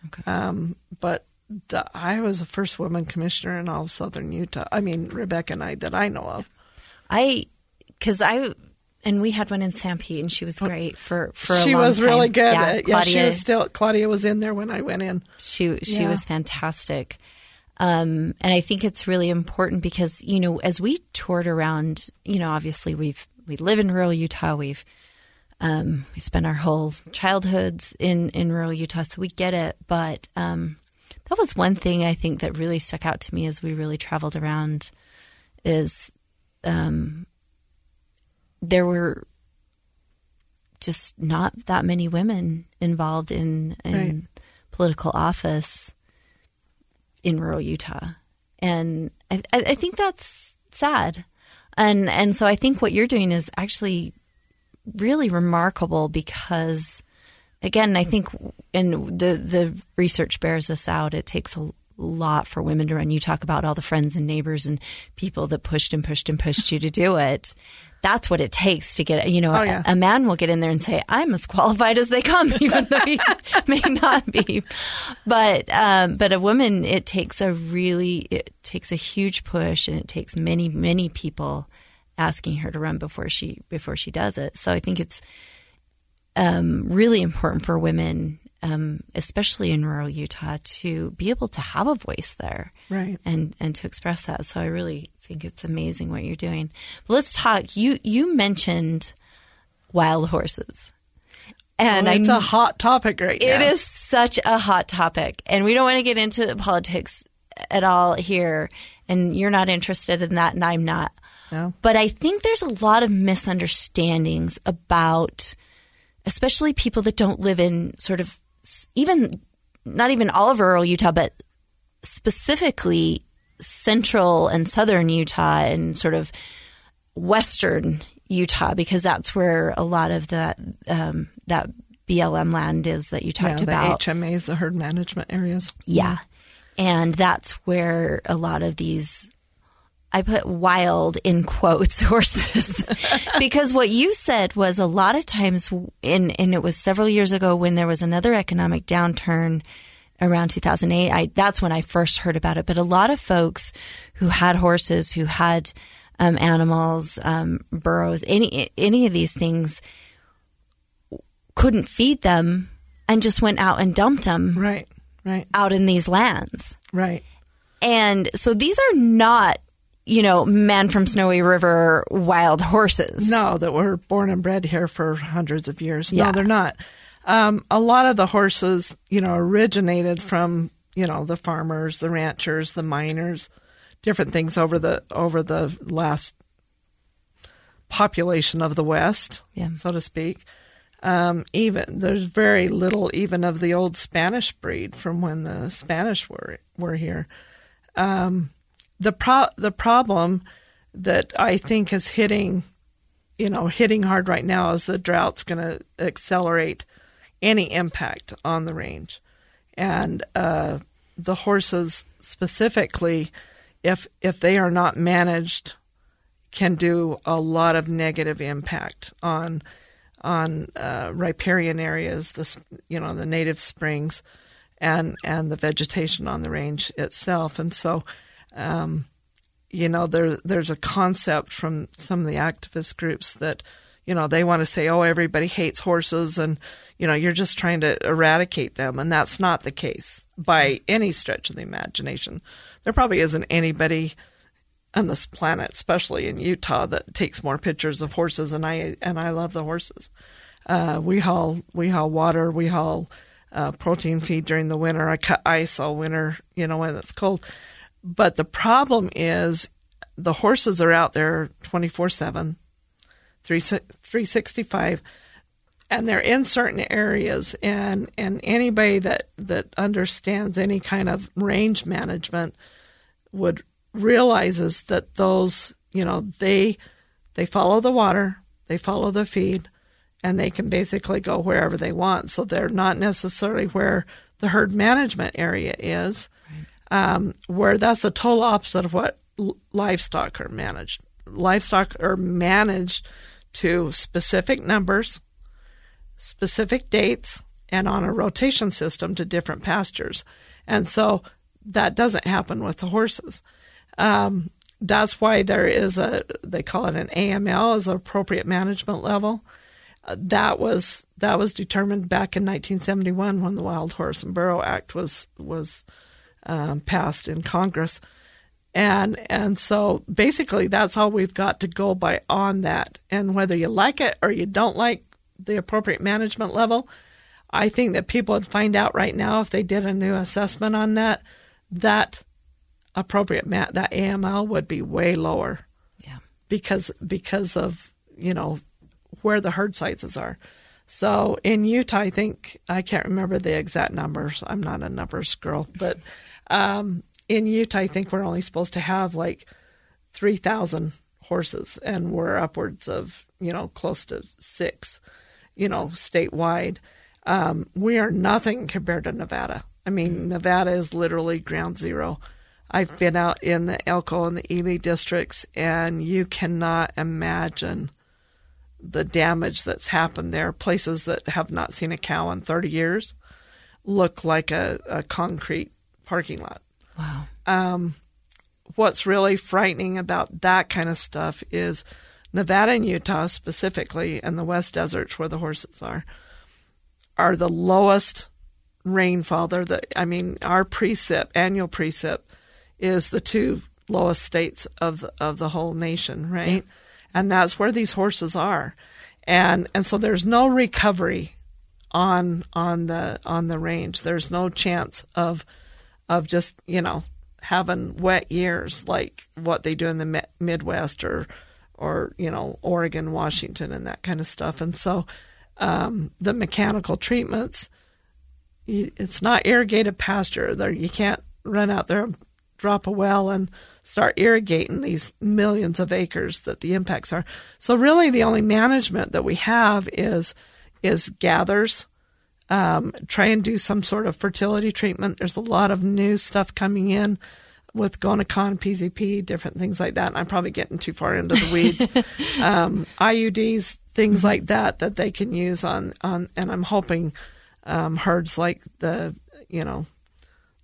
okay. um, but the, I was the first woman commissioner in all of southern Utah. I mean, Rebecca and I that I know of. I because I and we had one in Sanpete, and she was great for for a she long was time. really good. Yeah, yeah, Claudia, she was still Claudia was in there when I went in. She she Yeah. was fantastic. Um, and I think it's really important because you know as we toured around, you know, obviously we've we live in rural Utah. We've um, we spent our whole childhoods in in rural Utah, so we get it. But um, that was one thing I think that really stuck out to me as we really traveled around is um, there were just not that many women involved in in Right. political office in rural Utah, and I, I I think that's sad, and and so I think what you're doing is actually really remarkable because again I think and the the research bears this out. It takes a lot for women to run. You talk about all the friends and neighbors and people that pushed and pushed and pushed you to do it. That's what it takes to get. You know, Oh, yeah. a, a man will get in there and say, "I'm as qualified as they come," [LAUGHS] even though he [LAUGHS] may not be. But um, but a woman, it takes a really, it takes a huge push, and it takes many many people asking her to run before she before she does it. So I think it's um, really important for women, um, especially in rural Utah, to be able to have a voice there Right. and and to express that. So I really think it's amazing what you're doing. But let's talk. You you mentioned wild horses, and Well, it's I a hot topic right now. it is such a hot topic, and we don't want to get into politics at all here. And you're not interested in that, and I'm not. No. But I think there's a lot of misunderstandings about, especially people that don't live in sort of even not even all of rural Utah, but specifically central and southern Utah and sort of western Utah, because that's where a lot of that um, that BLM land is that you Yeah, talked the about. HMAs, the herd management areas. Yeah. And that's where a lot of these, I put wild in quotes [LAUGHS] horses. because what you said was a lot of times, in, and it was several years ago when there was another economic downturn around 2008. I, that's when I first heard about it. But a lot of folks who had horses, who had um, animals, um, burros, any, any of these things, couldn't feed them and just went out and dumped them Right, right, out in these lands. right. And so these are not, you know, man from Snowy River wild horses. No, that were born and bred here for hundreds of years. Yeah. No, they're not. Um, a lot of the horses, you know, originated from you know the farmers, the ranchers, the miners, different things over the over the last population of the West, Yeah. so to speak. Um, even there's very little even of the old Spanish breed from when the Spanish were were here. Um, the pro- the problem that I think is hitting, you know, hitting hard right now is the drought's going to accelerate any impact on the range, and uh, the horses specifically, if if they are not managed, can do a lot of negative impact on on uh, riparian areas, the s- you know the native springs, and and the vegetation on the range itself, and so. Um, you know, there there's a concept from some of the activist groups that, you know, they want to say, oh, everybody hates horses, and you know, you're just trying to eradicate them, and that's not the case by any stretch of the imagination. There probably isn't anybody on this planet, especially in Utah, that takes more pictures of horses, and I and I love the horses. Uh, we haul we haul water, we haul uh, protein feed during the winter. I cut ice all winter, you know, when it's cold. But the problem is the horses are out there 24 7, 365, and they're in certain areas. And, and anybody that, that understands any kind of range management would realizes that those, you know, they they follow the water, they follow the feed, and they can basically go wherever they want. So they're not necessarily where the herd management area is um, where that's the total opposite of what livestock are managed. Livestock are managed to specific numbers, specific dates, and on a rotation system to different pastures. And so that doesn't happen with the horses. Um, that's why there is a, they call it an AML, an appropriate management level. Uh, that was that was determined back in 1971 when the Wild Horse and Burro Act was was um, passed in Congress, and and so basically that's all we've got to go by on that. And whether you like it or you don't like the appropriate management level, I think that people would find out right now if they did a new assessment on that that appropriate mat that AML would be way lower. Yeah. Because because of you know where the herd sizes are. So in Utah, I think I can't remember the exact numbers. I'm not a numbers girl, but um, in Utah, I think we're only supposed to have like three thousand horses, and we're upwards of you know close to six, you know, statewide. Um, we are nothing compared to Nevada. I mean, Nevada is literally ground zero. I've been out in the Elko and the Ely districts, and you cannot imagine the damage that's happened there. Places that have not seen a cow in 30 years look like a, a concrete parking lot. Wow. Um, what's really frightening about that kind of stuff is Nevada and Utah, specifically, and the West Deserts where the horses are, are the lowest rainfall. They're the, I mean, our precip, annual precip, is the two lowest states of the, of the whole nation, right? And that's where these horses are, and and so there's no recovery on on the on the range. There's no chance of of just you know having wet years like what they do in the Midwest or or you know Oregon, Washington, and that kind of stuff. And so um, the mechanical treatments it's not irrigated pasture. There, you can't run out there and drop a well and start irrigating these millions of acres that the impacts are. So really, the only management that we have is is gathers. Um, try and do some sort of fertility treatment. There's a lot of new stuff coming in with Gonacon, PZP, different things like that. And I'm probably getting too far into the weeds. [LAUGHS] um, IUDs, things Mm-hmm. like that that they can use on on. And I'm hoping um, herds like the you know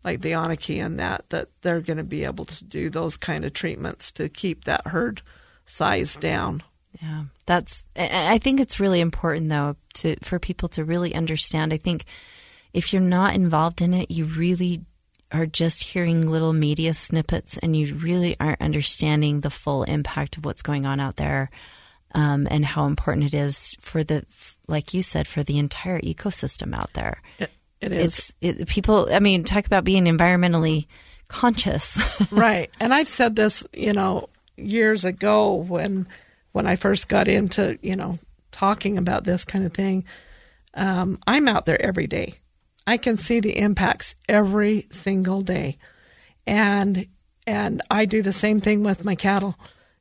like the Onaqui and that that they're going to be able to do those kind of treatments to keep that herd size down. Yeah, that's. I think it's really important though to for people to really understand. I think if you're not involved in it, you really are just hearing little media snippets, and you really aren't understanding the full impact of what's going on out there, um, and how important it is for the, like you said, for the entire ecosystem out there. It, it is It's it, people. I mean, talk about being environmentally conscious. [LAUGHS] right. And I've said this, you know, years ago when when I first got into, you know, talking about this kind of thing. Um, I'm out there every day. I can see the impacts every single day, and and I do the same thing with my cattle.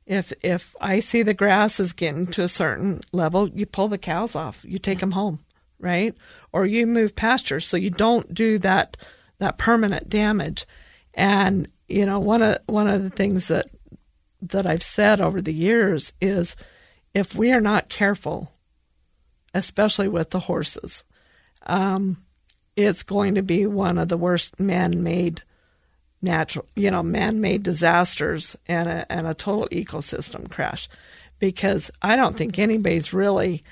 If if I see the grass is getting to a certain level, you pull the cows off. You take them home, right? Or you move pastures so you don't do that that permanent damage. And you know, one of one of the things that that I've said over the years is if we are not careful, especially with the horses, um, it's going to be one of the worst man-made natural, you know, man-made disasters and a, and a total ecosystem crash, because I don't think anybody's really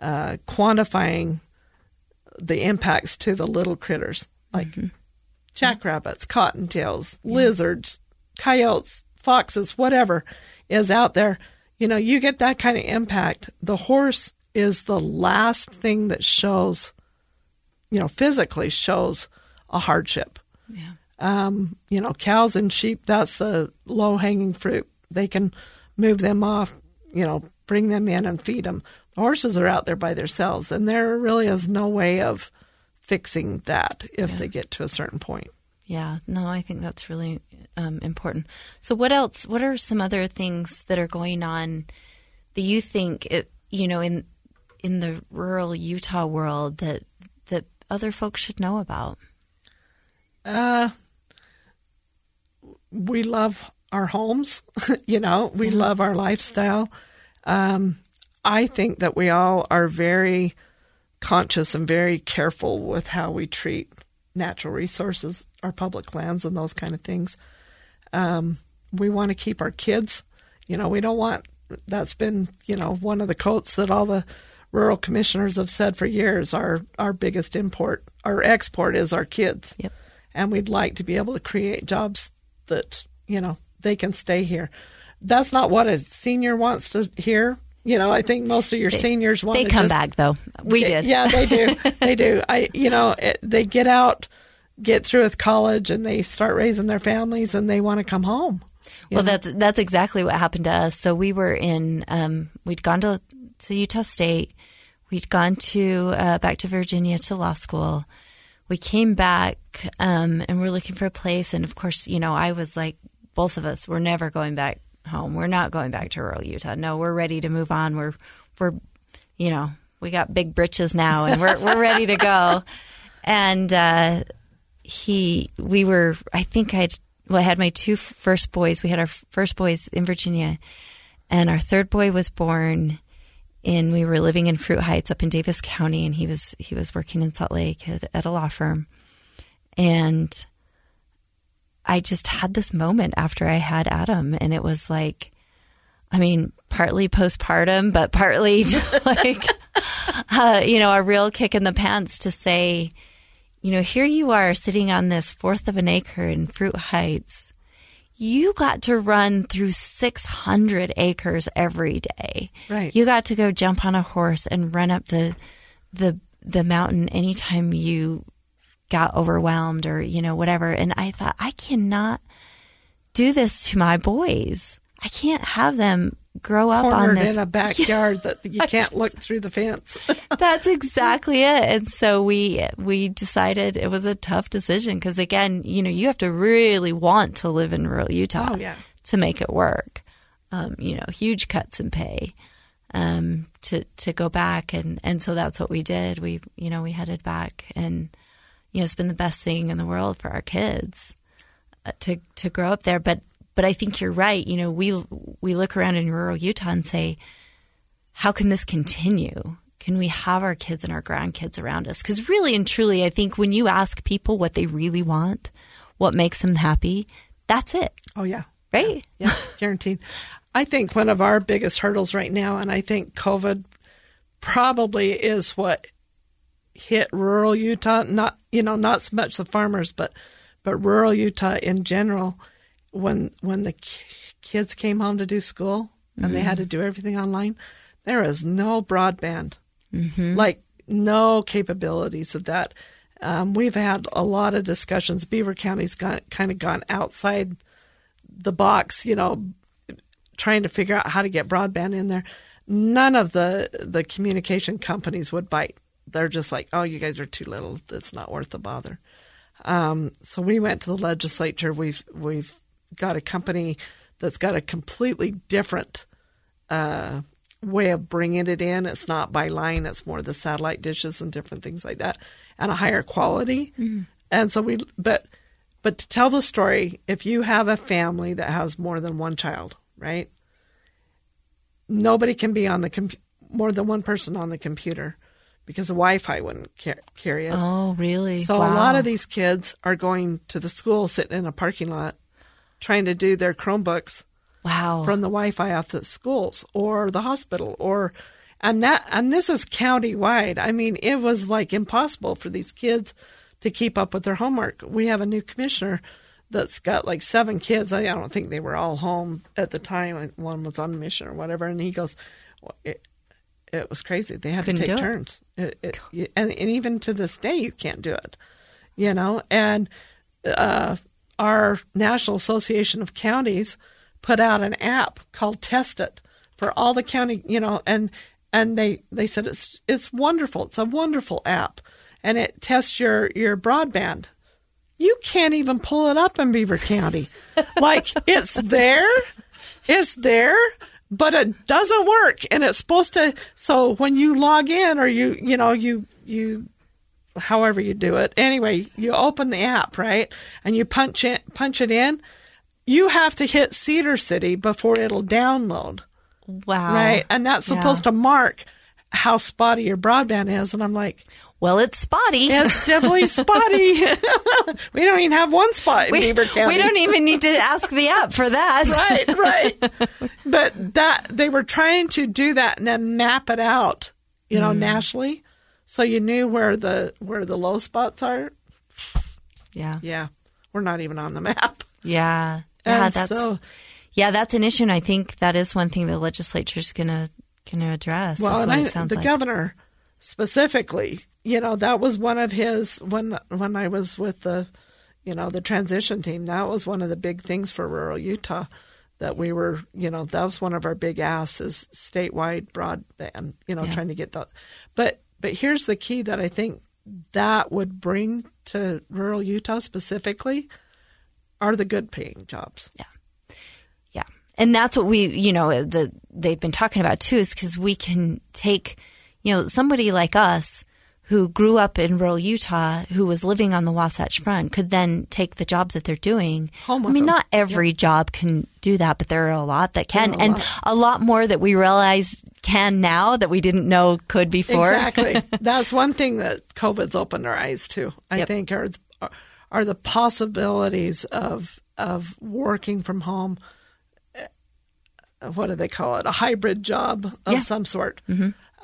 uh, quantifying the impacts to the little critters like jackrabbits, cottontails, lizards, coyotes, foxes, whatever is out there. You know, you get that kind of impact. The horse is the last thing that shows, you know, physically shows a hardship. Yeah. Um, you know, cows and sheep, that's the low hanging fruit. They can move them off, you know, bring them in and feed them. Horses are out there by themselves, and there really is no way of fixing that if they get to a certain point. Yeah, no, I think that's really um, important. So, what else? What are some other things that are going on that you think, it, you know, in in the rural Utah world that that other folks should know about? Uh, we love our homes. [LAUGHS] you know, we love our lifestyle. Um, I think that we all are very conscious and very careful with how we treat natural resources, our public lands, and those kind of things. Um, we want to keep our kids. You know, we don't want. That's been, you know, one of the quotes that all the rural commissioners have said for years. Our our biggest import, our export, is our kids Yep. and we'd like to be able to create jobs that you know they can stay here. That's not what a senior wants to hear. You know, I think most of your seniors want They to come just- back though. We Okay, did. Yeah, they do. [LAUGHS] they do. I, you know, it, they get out, get through with college, and they start raising their families, and they want to come home. Well, know? that's that's exactly what happened to us. So we were in. Um, we'd gone to to Utah State. We'd gone to uh, back to Virginia to law school. We came back um, and we're looking for a place. And of course, you know, I was like, both of us, we're never going back home. We're not going back to rural Utah. No, we're ready to move on. We're we're, you know, we got big britches now, and we're we're ready to go. [LAUGHS] And uh, he, we were. I think I'd. Well, I had my two first boys. We had our first boys in Virginia, and our third boy was born. in we were living in Fruit Heights up in Davis County, and he was he was working in Salt Lake at, at a law firm, and I just had this moment after I had Adam, and it was like, I mean, partly postpartum, but partly [LAUGHS] like, uh, you know, a real kick in the pants to say, you know, here you are sitting on this fourth of an acre in Fruit Heights. You got to run through 600 acres every day. Right. You got to go jump on a horse and run up the, the, the mountain anytime you got overwhelmed or, you know, whatever. And I thought, I cannot do this to my boys. I can't have them grow up on this in a backyard that [LAUGHS] you can't look through the fence. [LAUGHS] That's exactly it. And so we we decided it was a tough decision because again, you know, you have to really want to live in rural Utah Oh, yeah. to make it work. Um, you know, huge cuts in pay um, to to go back, and and so that's what we did. We you know we headed back, and you know it's been the best thing in the world for our kids uh, to to grow up there. But but I think you're right. You know, we we look around in rural Utah and say, how can this continue? Can we have our kids and our grandkids around us? Because really and truly, I think when you ask people what they really want, what makes them happy, that's it, Oh yeah. right? Yeah, [LAUGHS] guaranteed. I think one of our biggest hurdles right now, and I think COVID probably is what hit rural Utah. Not you know not so much the farmers, but but rural Utah in general. When when the ki- kids came home to do school and they had to do everything online, there is no broadband, like no capabilities of that. Um, we've had a lot of discussions. Beaver County's got, kind of gone outside the box, you know, trying to figure out how to get broadband in there. None of the the communication companies would bite. They're just like, "Oh, you guys are too little. It's not worth the bother." Um, so we went to the legislature. We've we've got a company that's got a completely different uh, way of bringing it in. It's not by line. It's more the satellite dishes and different things like that, and a higher quality. And so we, but but to tell the story, if you have a family that has more than one child, right? Nobody can be on the comp- more than one person on the computer because the Wi-Fi wouldn't ca- carry it. Oh, really? So a lot of these kids are going to the school, sitting in a parking lot, trying to do their Chromebooks wow. from the Wi-Fi off the schools or the hospital or and that and this is county wide. I mean, it was like impossible for these kids to keep up with their homework. We have a new commissioner that's got like seven kids. I don't think they were all home at the time. One was on mission or whatever, and he goes, well, it, it was crazy. They had Couldn't to take turns, it, it, you- and, and even to this day, you can't do it. You know, and uh, our National Association of Counties put out an app called Test It for all the county, you know, and and they they said it's it's wonderful. It's a wonderful app, and it tests your your broadband. You can't even pull it up in Beaver County. like it's there, it's there, but it doesn't work, and it's supposed to. So when you log in, or you you know you you however you do it. Anyway, you open the app, right? And you punch it punch it in. You have to hit Cedar City before it'll download, wow. right? And that's Yeah. supposed to mark how spotty your broadband is. And I'm like, Well, it's spotty. it's definitely [LAUGHS] spotty. [LAUGHS] we don't even have one spot in we, Beaver County. we don't even need to ask the app for that. right, right. [LAUGHS] But that they were trying to do that and then map it out, you Mm. know, nationally, so you knew where the where the low spots are. Yeah. Yeah, we're not even on the map. Yeah. Yeah. And That's so, yeah. That's an issue, and I think that is one thing the legislature's gonna gonna address. well, and what I, it sounds the like. governor specifically, you know, that was one of his when when I was with the, you know, the transition team. That was one of the big things for rural Utah. That we were, you know, that was one of our big asks is statewide broadband. You know, Yeah. trying to get that. But but here's the key that I think that would bring to rural Utah specifically are the good paying jobs. Yeah. Yeah and that's what we, you know, the they've been talking about too is cuz we can take, you know, somebody like us who grew up in rural Utah who was living on the Wasatch Front could then take the job that they're doing. Home I mean, them. not every job can do that, but there are a lot that can a and lot. a lot more that we realize can now that we didn't know could before. Exactly. [LAUGHS] That's one thing that COVID's opened our eyes to. I Yep. think are are the possibilities of of working from home. uh, What do they call it? A hybrid job of Yeah. some sort.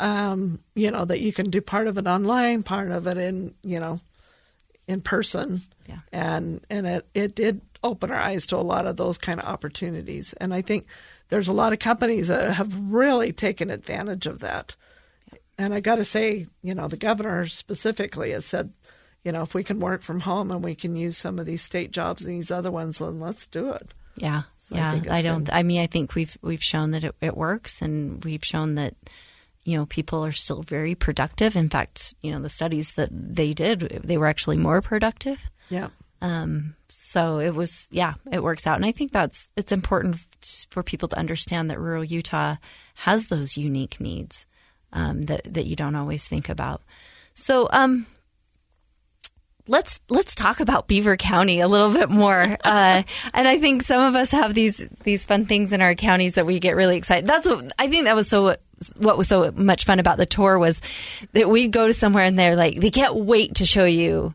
Um, you know that you can do part of it online, part of it in you know in person. Yeah. And and it it did open our eyes to a lot of those kind of opportunities. And I think there's a lot of companies that have really taken advantage of that. And I got to say, you know, the governor specifically has said, you know, if we can work from home and we can use some of these state jobs and these other ones, then let's do it. Yeah, So yeah. it's I, don't. good. I mean, I think we've we've shown that it, it works, and we've shown that you know people are still very productive. In fact, you know the studies that they did, they were actually more productive. Yeah. Um, so it was, yeah, it works out, and I think that's it's important for people to understand that rural Utah has those unique needs um, that that you don't always think about. So, um, let's let's talk about Beaver County a little bit more. [LAUGHS] Uh, and I think some of us have these these fun things in our counties that we get really excited. That's what I think that was so what was so much fun about the tour was that we'd go to somewhere and they're like they can't wait to show you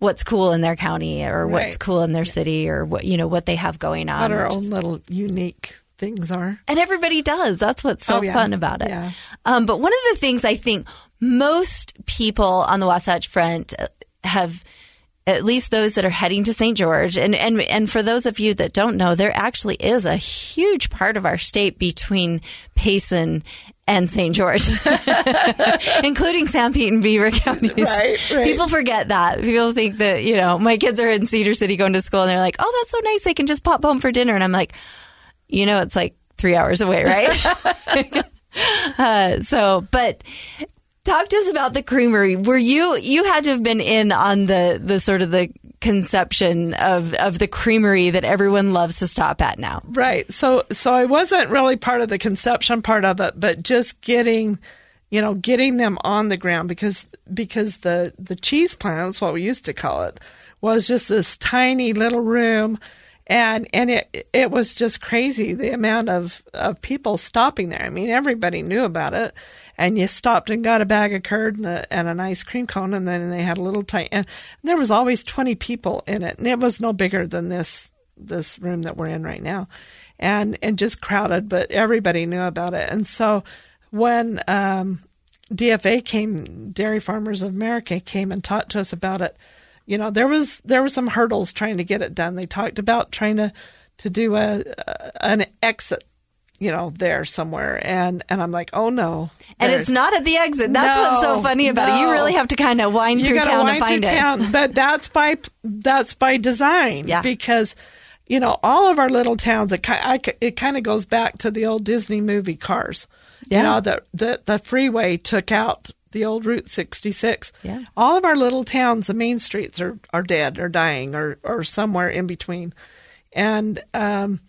what's cool in their county or what's Right. cool in their city or what you know what they have going on. What our own little unique things are. and everybody does. That's what's so Oh, yeah. fun about it. Yeah. Um, but one of the things I think most people on the Wasatch Front uh, have, at least those that are heading to St. George, and, and and for those of you that don't know, there actually is a huge part of our state between Payson and St. George, [LAUGHS] including Sanpete and Beaver counties. Right, right. People forget that. People think that, you know, my kids are in Cedar City going to school and they're like, oh, that's so nice. They can just pop home for dinner. And I'm like, you know, it's like three hours away, right? [LAUGHS] [LAUGHS] uh, so, but talk to us about the creamery. Were you you had to have been in on the the sort of the conception of of the creamery that everyone loves to stop at now? Right. So so I wasn't really part of the conception part of it, but just getting you know, getting them on the ground because because the the cheese plant, that's what we used to call it, was just this tiny little room and and it it was just crazy the amount of, of people stopping there. I mean, everybody knew about it. And you stopped and got a bag of curd and, and an ice cream cone, and then they had a little tiny. And there was always twenty people in it, and it was no bigger than this this room that we're in right now, and and just crowded, but everybody knew about it. And so when um, DFA came, Dairy Farmers of America came and talked to us about it. You know, there was there were some hurdles trying to get it done. They talked about trying to to do a, a an exit, you know, there somewhere, and and I'm like, oh no, And it's not at the exit. That's what's so funny about it. You really have to kind of wind you through town wind to find through it. town. but that's by that's by design. Yeah. Because you know all of our little towns. It I, it kind of goes back to the old Disney movie Cars. Yeah. You know the the the freeway took out the old Route 66. Yeah. All of our little towns, the main streets are are dead or dying or or somewhere in between, and um,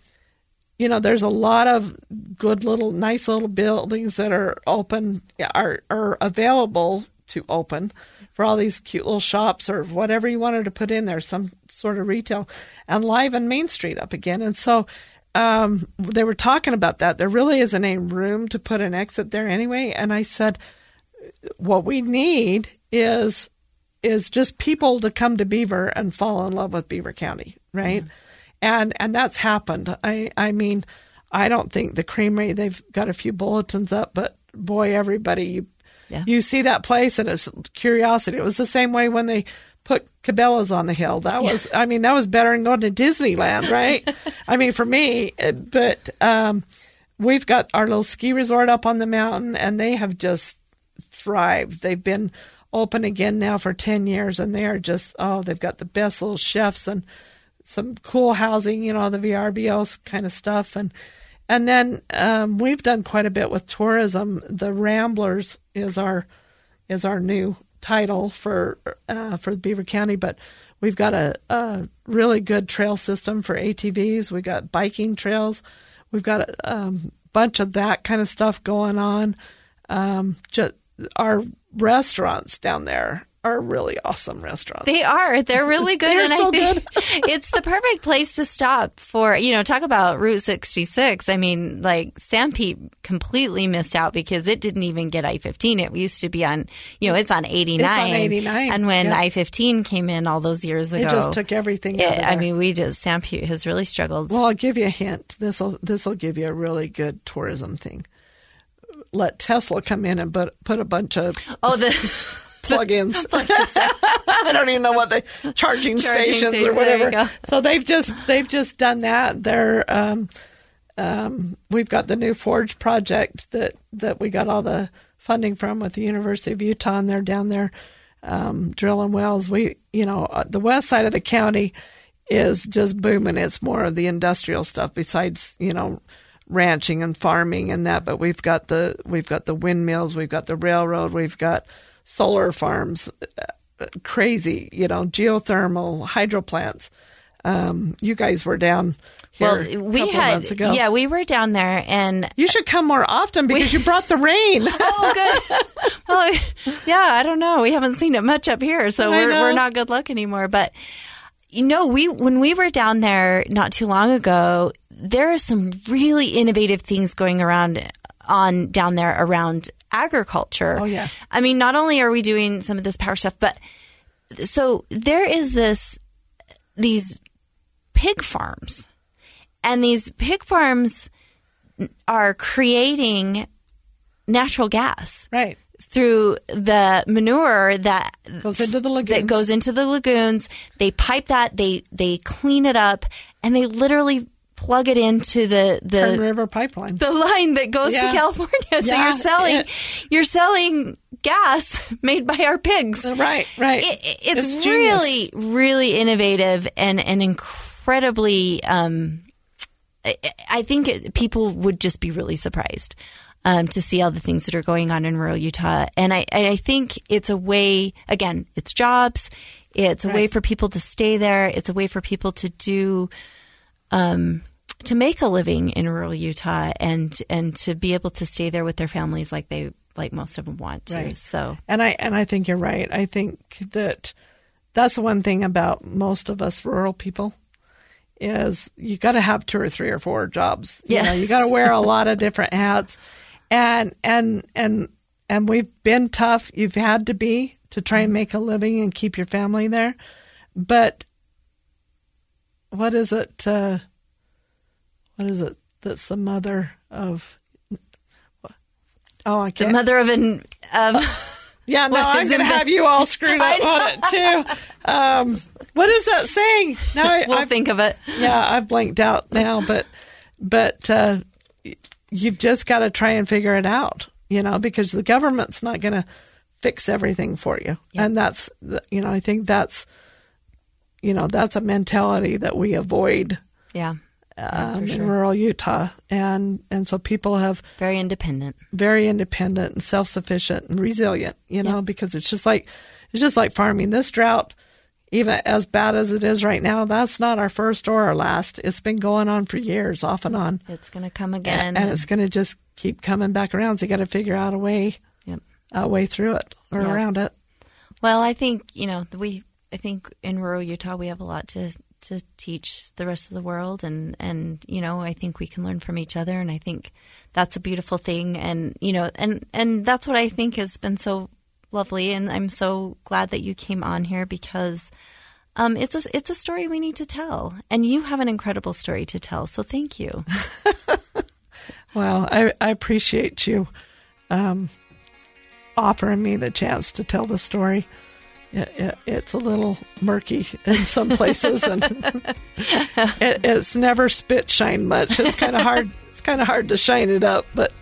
you know, there's a lot of good little, nice little buildings that are open, are are available to open for all these cute little shops or whatever you wanted to put in there, some sort of retail, and liven Main Street up again. And so um, they were talking about that. There really isn't any room to put an exit there anyway. And I said, what we need is is just people to come to Beaver and fall in love with Beaver County, right? And and that's happened. I I mean, I don't think the creamery they've got a few bulletins up, but boy, everybody you Yeah. you see that place and it's curiosity. It was the same way when they put Cabela's on the hill. That was I mean, that was better than going to Disneyland, right? [LAUGHS] I mean, for me, but um we've got our little ski resort up on the mountain and they have just thrived. They've been open again now for 10 years and they are just, oh, they've got the best little chefs and some cool housing, you know, the VRBOs kind of stuff. And, and then, um, we've done quite a bit with tourism. The Ramblers is our, is our new title for, uh, for Beaver County, but we've got a, a really good trail system for ATVs. We've got biking trails. We've got a um, bunch of that kind of stuff going on. Um, just our restaurants down there are really awesome restaurants. They are. They're really [LAUGHS] good. They're and so I think [LAUGHS] it's the perfect place to stop for, you know, talk about Route 66. I mean, like Sanpete completely missed out because it didn't even get I 15. It used to be on, you know, it's on 89. It's on 89, And when yeah. I 15 came in all those years ago, it just took everything. it- I mean, we just, Sanpete has really struggled. well, I'll give you a hint. This will this will give you a really good tourism thing. Let Tesla come in and put put a bunch of oh, the. [LAUGHS] plugins. [LAUGHS] [LAUGHS] I don't even know what they charging, Charging stations stations, or whatever. So they've just they've just done that. They're um, um, we've got the new Forge project that that we got all the funding from with the University of Utah, and they're down there um, drilling wells. We you know uh, the west side of the county is just booming. It's more of the industrial stuff besides, you know, ranching and farming and that, but we've got the we've got the windmills, we've got the railroad, we've got solar farms, uh, crazy, you know, geothermal, hydro plants. Um, you guys were down here Well, a we couple had months ago. yeah, we were down there and You should come more often because you brought the rain. [LAUGHS] oh good. well, yeah, I don't know. We haven't seen it much up here, so I we're know. we're not good luck anymore. But you know, we when we were down there not too long ago, there are some really innovative things going around on down there around agriculture. Oh, yeah. I mean, not only are we doing some of this power stuff, but so there is this these pig farms. And these pig farms are creating natural gas right. through the manure that Goes into the lagoons. that goes into the lagoons. They pipe that, they they clean it up, and they literally plug it into the the Kern River pipeline. the line that goes Yeah. to California. So Yeah, you're selling it- you're selling gas [LAUGHS] made by our pigs. right, right. It, it- it's, genius. really really innovative and and incredibly. Um, I, I think it, people would just be really surprised um, to see all the things that are going on in rural Utah, and I and I think it's a way. Again, it's jobs. It's a way for people to stay there. It's a way for people to do um, to make a living in rural Utah and and to be able to stay there with their families like they like most of them want to. Right. So And I and I think you're right. I think that that's the one thing about most of us rural people is you got to have two or three or four jobs. You know, you got to wear a lot of different hats. And and and and we've been tough. You've had to be to try and make a living and keep your family there. But what is it uh what is it that's the mother of Oh, I the can't. The mother of an [LAUGHS] Yeah, no, [LAUGHS] I'm going to have you all screwed up on it too. Um, what is that saying? No, I, we'll I've- think of it. yeah, I've blanked out now, but but uh, you've just got to try and figure it out, you know, because the government's not going to fix everything for you, and that's you know, I think that's you know that's a mentality that we avoid Yeah. um, in rural Utah, and and so people have Very independent. very independent and self-sufficient and resilient you know because it's just like it's just like farming this drought even as bad as it is right now that's not our first or our last it's been going on for years off and on It's going to come again. and, it's going to just keep coming back around so you got to figure out a way Yep. a way through it or Yeah. around it Well, I think you know we. I think in rural Utah we have a lot to to teach the rest of the world, and and you know I think we can learn from each other, and I think that's a beautiful thing, and you know, and and that's what I think has been so lovely, and I'm so glad that you came on here because. Um, it's a it's a story we need to tell, and you have an incredible story to tell. So thank you. [LAUGHS] well i, I appreciate you um, offering me the chance to tell the story it's a little murky in some places and [LAUGHS] it, it's never spit shine much it's kind of hard it's kind of hard to shine it up but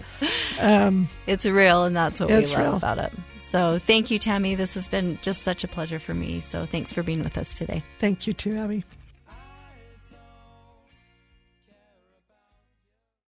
um, It's real, and that's what It's we love real. about it. So thank you, Tammy. This has been just such a pleasure for me. So thanks for being with us today. thank you too abby